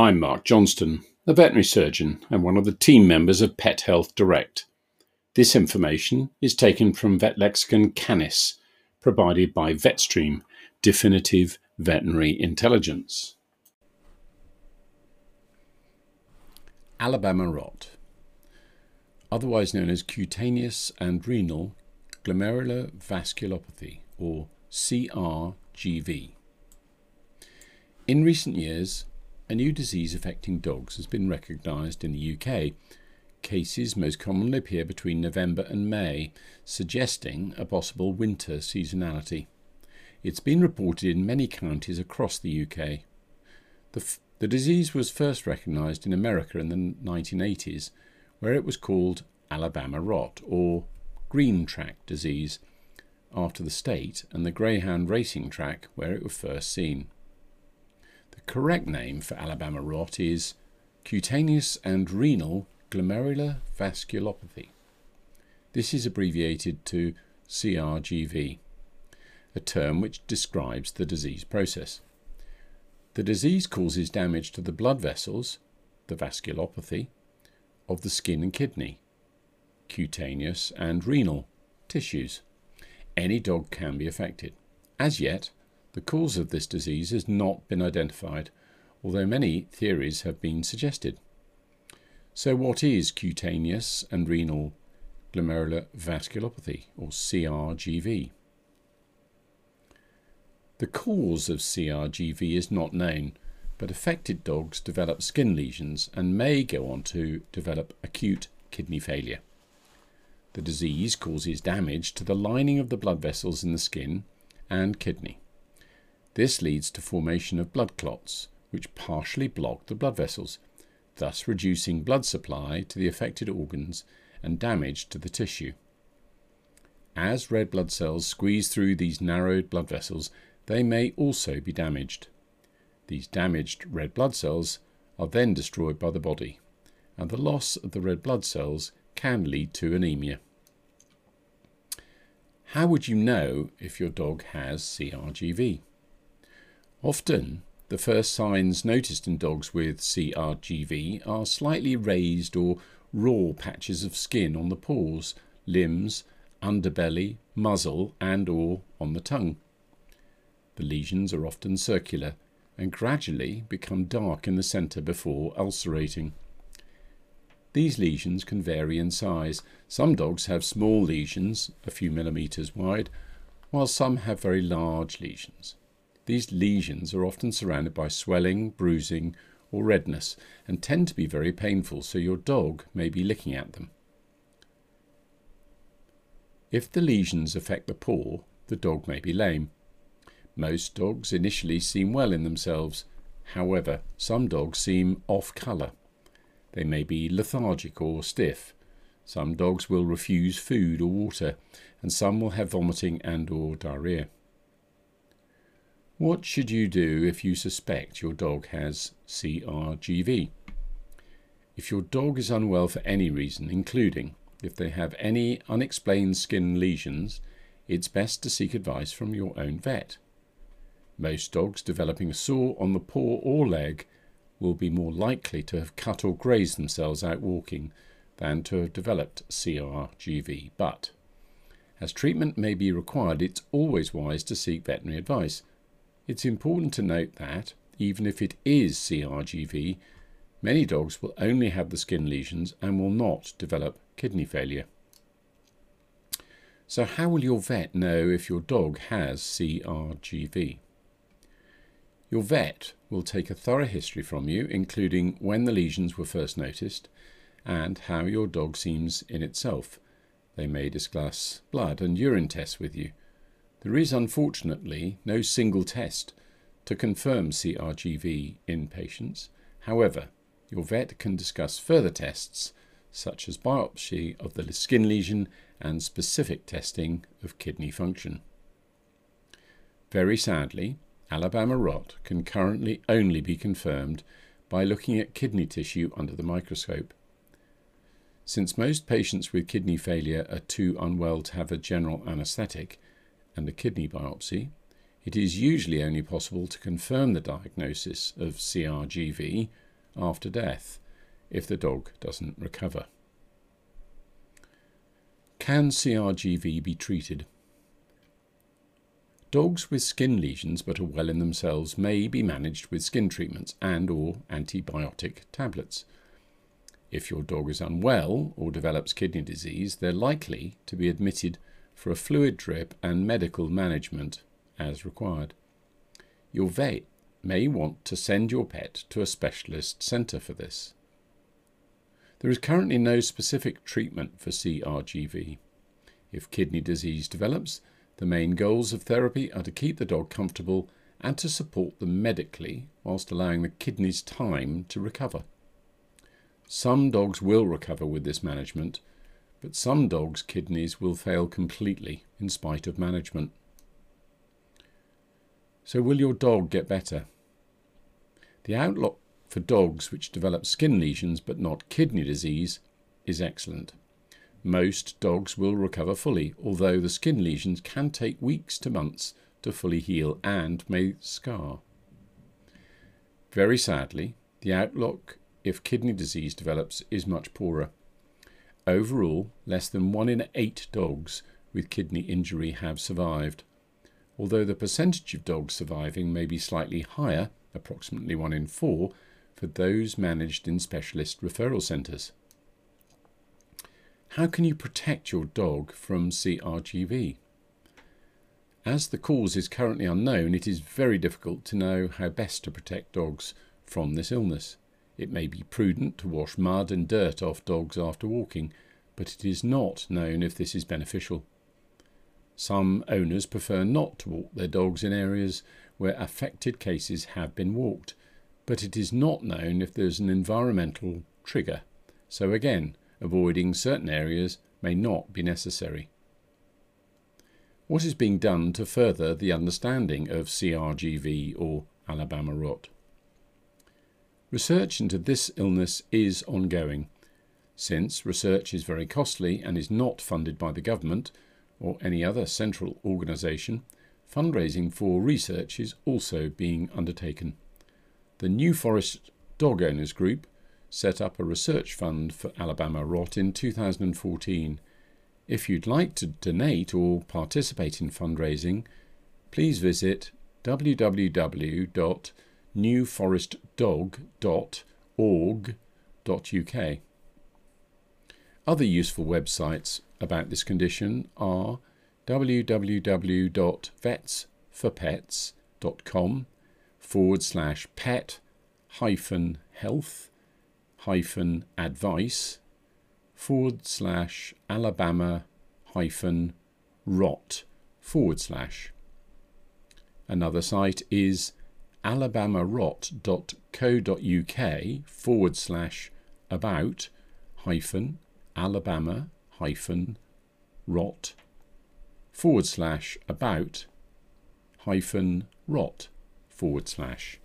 I'm Mark Johnston, a veterinary surgeon and one of the team members of Pet Health Direct. This information is taken from Vetlexicon Canis, provided by VetStream, Definitive Veterinary Intelligence. Alabama rot, otherwise known as cutaneous and renal glomerular vasculopathy, or CRGV. In recent years, a new disease affecting dogs has been recognised in the UK. Cases most commonly appear between November and May, suggesting a possible winter seasonality. It's been reported in many counties across the UK. The, the disease was first recognised in America in the 1980s, where it was called Alabama rot or Greenetrack disease, after the state and the greyhound racing track where it was first seen. The correct name for Alabama rot is cutaneous and renal glomerular vasculopathy. This is abbreviated to CRGV, a term which describes the disease process. The disease causes damage to the blood vessels, the vasculopathy, of the skin and kidney, cutaneous and renal tissues. Any dog can be affected. As yet, the cause of this disease has not been identified, although many theories have been suggested. So, what is cutaneous and renal glomerular vasculopathy, or CRGV? The cause of CRGV is not known, but affected dogs develop skin lesions and may go on to develop acute kidney failure. The disease causes damage to the lining of the blood vessels in the skin and kidney. This leads to formation of blood clots, which partially block the blood vessels, thus reducing blood supply to the affected organs and damage to the tissue. As red blood cells squeeze through these narrowed blood vessels, they may also be damaged. These damaged red blood cells are then destroyed by the body, and the loss of the red blood cells can lead to anemia. How would you know if your dog has CRGV? Often, the first signs noticed in dogs with CRGV are slightly raised or raw patches of skin on the paws, limbs, underbelly, muzzle, and or on the tongue. The lesions are often circular and gradually become dark in the centre before ulcerating. These lesions can vary in size. Some dogs have small lesions, a few millimetres wide, while some have very large lesions. These lesions are often surrounded by swelling, bruising, or redness and tend to be very painful, so your dog may be licking at them. If the lesions affect the paw, the dog may be lame. Most dogs initially seem well in themselves. However, some dogs seem off colour. They may be lethargic or stiff. Some dogs will refuse food or water, and some will have vomiting and or diarrhea. What should you do if you suspect your dog has CRGV? If your dog is unwell for any reason, including if they have any unexplained skin lesions, it's best to seek advice from your own vet. Most dogs developing a sore on the paw or leg will be more likely to have cut or grazed themselves out walking than to have developed CRGV. But as treatment may be required, it's always wise to seek veterinary advice. It's important to note that, even if it is CRGV, many dogs will only have the skin lesions and will not develop kidney failure. So, how will your vet know if your dog has CRGV? Your vet will take a thorough history from you, including when the lesions were first noticed and how your dog seems in itself. They may discuss blood and urine tests with you, there is unfortunately no single test to confirm CRGV in patients. However, your vet can discuss further tests such as biopsy of the skin lesion and specific testing of kidney function. Very sadly, Alabama rot can currently only be confirmed by looking at kidney tissue under the microscope. Since most patients with kidney failure are too unwell to have a general anaesthetic, and a kidney biopsy, it is usually only possible to confirm the diagnosis of CRGV after death if the dog doesn't recover. Can CRGV be treated? Dogs with skin lesions but are well in themselves may be managed with skin treatments and or antibiotic tablets. If your dog is unwell or develops kidney disease, they're likely to be admitted for a fluid drip and medical management as required. Your vet may want to send your pet to a specialist centre for this. There is currently no specific treatment for CRGV. If kidney disease develops, the main goals of therapy are to keep the dog comfortable and to support them medically whilst allowing the kidneys time to recover. Some dogs will recover with this management, but some dogs' kidneys will fail completely in spite of management. So, will your dog get better? The outlook for dogs which develop skin lesions but not kidney disease is excellent. Most dogs will recover fully, although the skin lesions can take weeks to months to fully heal and may scar. Very sadly, the outlook if kidney disease develops is much poorer. Overall, less than 1 in 8 dogs with kidney injury have survived, although the percentage of dogs surviving may be slightly higher, approximately 1 in 4, for those managed in specialist referral centres. How can you protect your dog from CRGV? As the cause is currently unknown, it is very difficult to know how best to protect dogs from this illness. It may be prudent to wash mud and dirt off dogs after walking, but it is not known if this is beneficial. Some owners prefer not to walk their dogs in areas where affected cases have been walked, but it is not known if there's an environmental trigger. So again, avoiding certain areas may not be necessary. What is being done to further the understanding of CRGV or Alabama rot? Research into this illness is ongoing. Since research is very costly and is not funded by the government or any other central organisation, fundraising for research is also being undertaken. The New Forest Dog Owners Group set up a research fund for Alabama Rot in 2014. If you'd like to donate or participate in fundraising, please visit www.newforestdog.org.uk. Other useful websites about this condition are www.vetsforpets.com forward slash pet hyphen health hyphen advice forward slash Alabama hyphen rot forward slash. Another site is alabamarot.co.uk forward slash about hyphen Alabama hyphen rot forward slash about hyphen rot forward slash.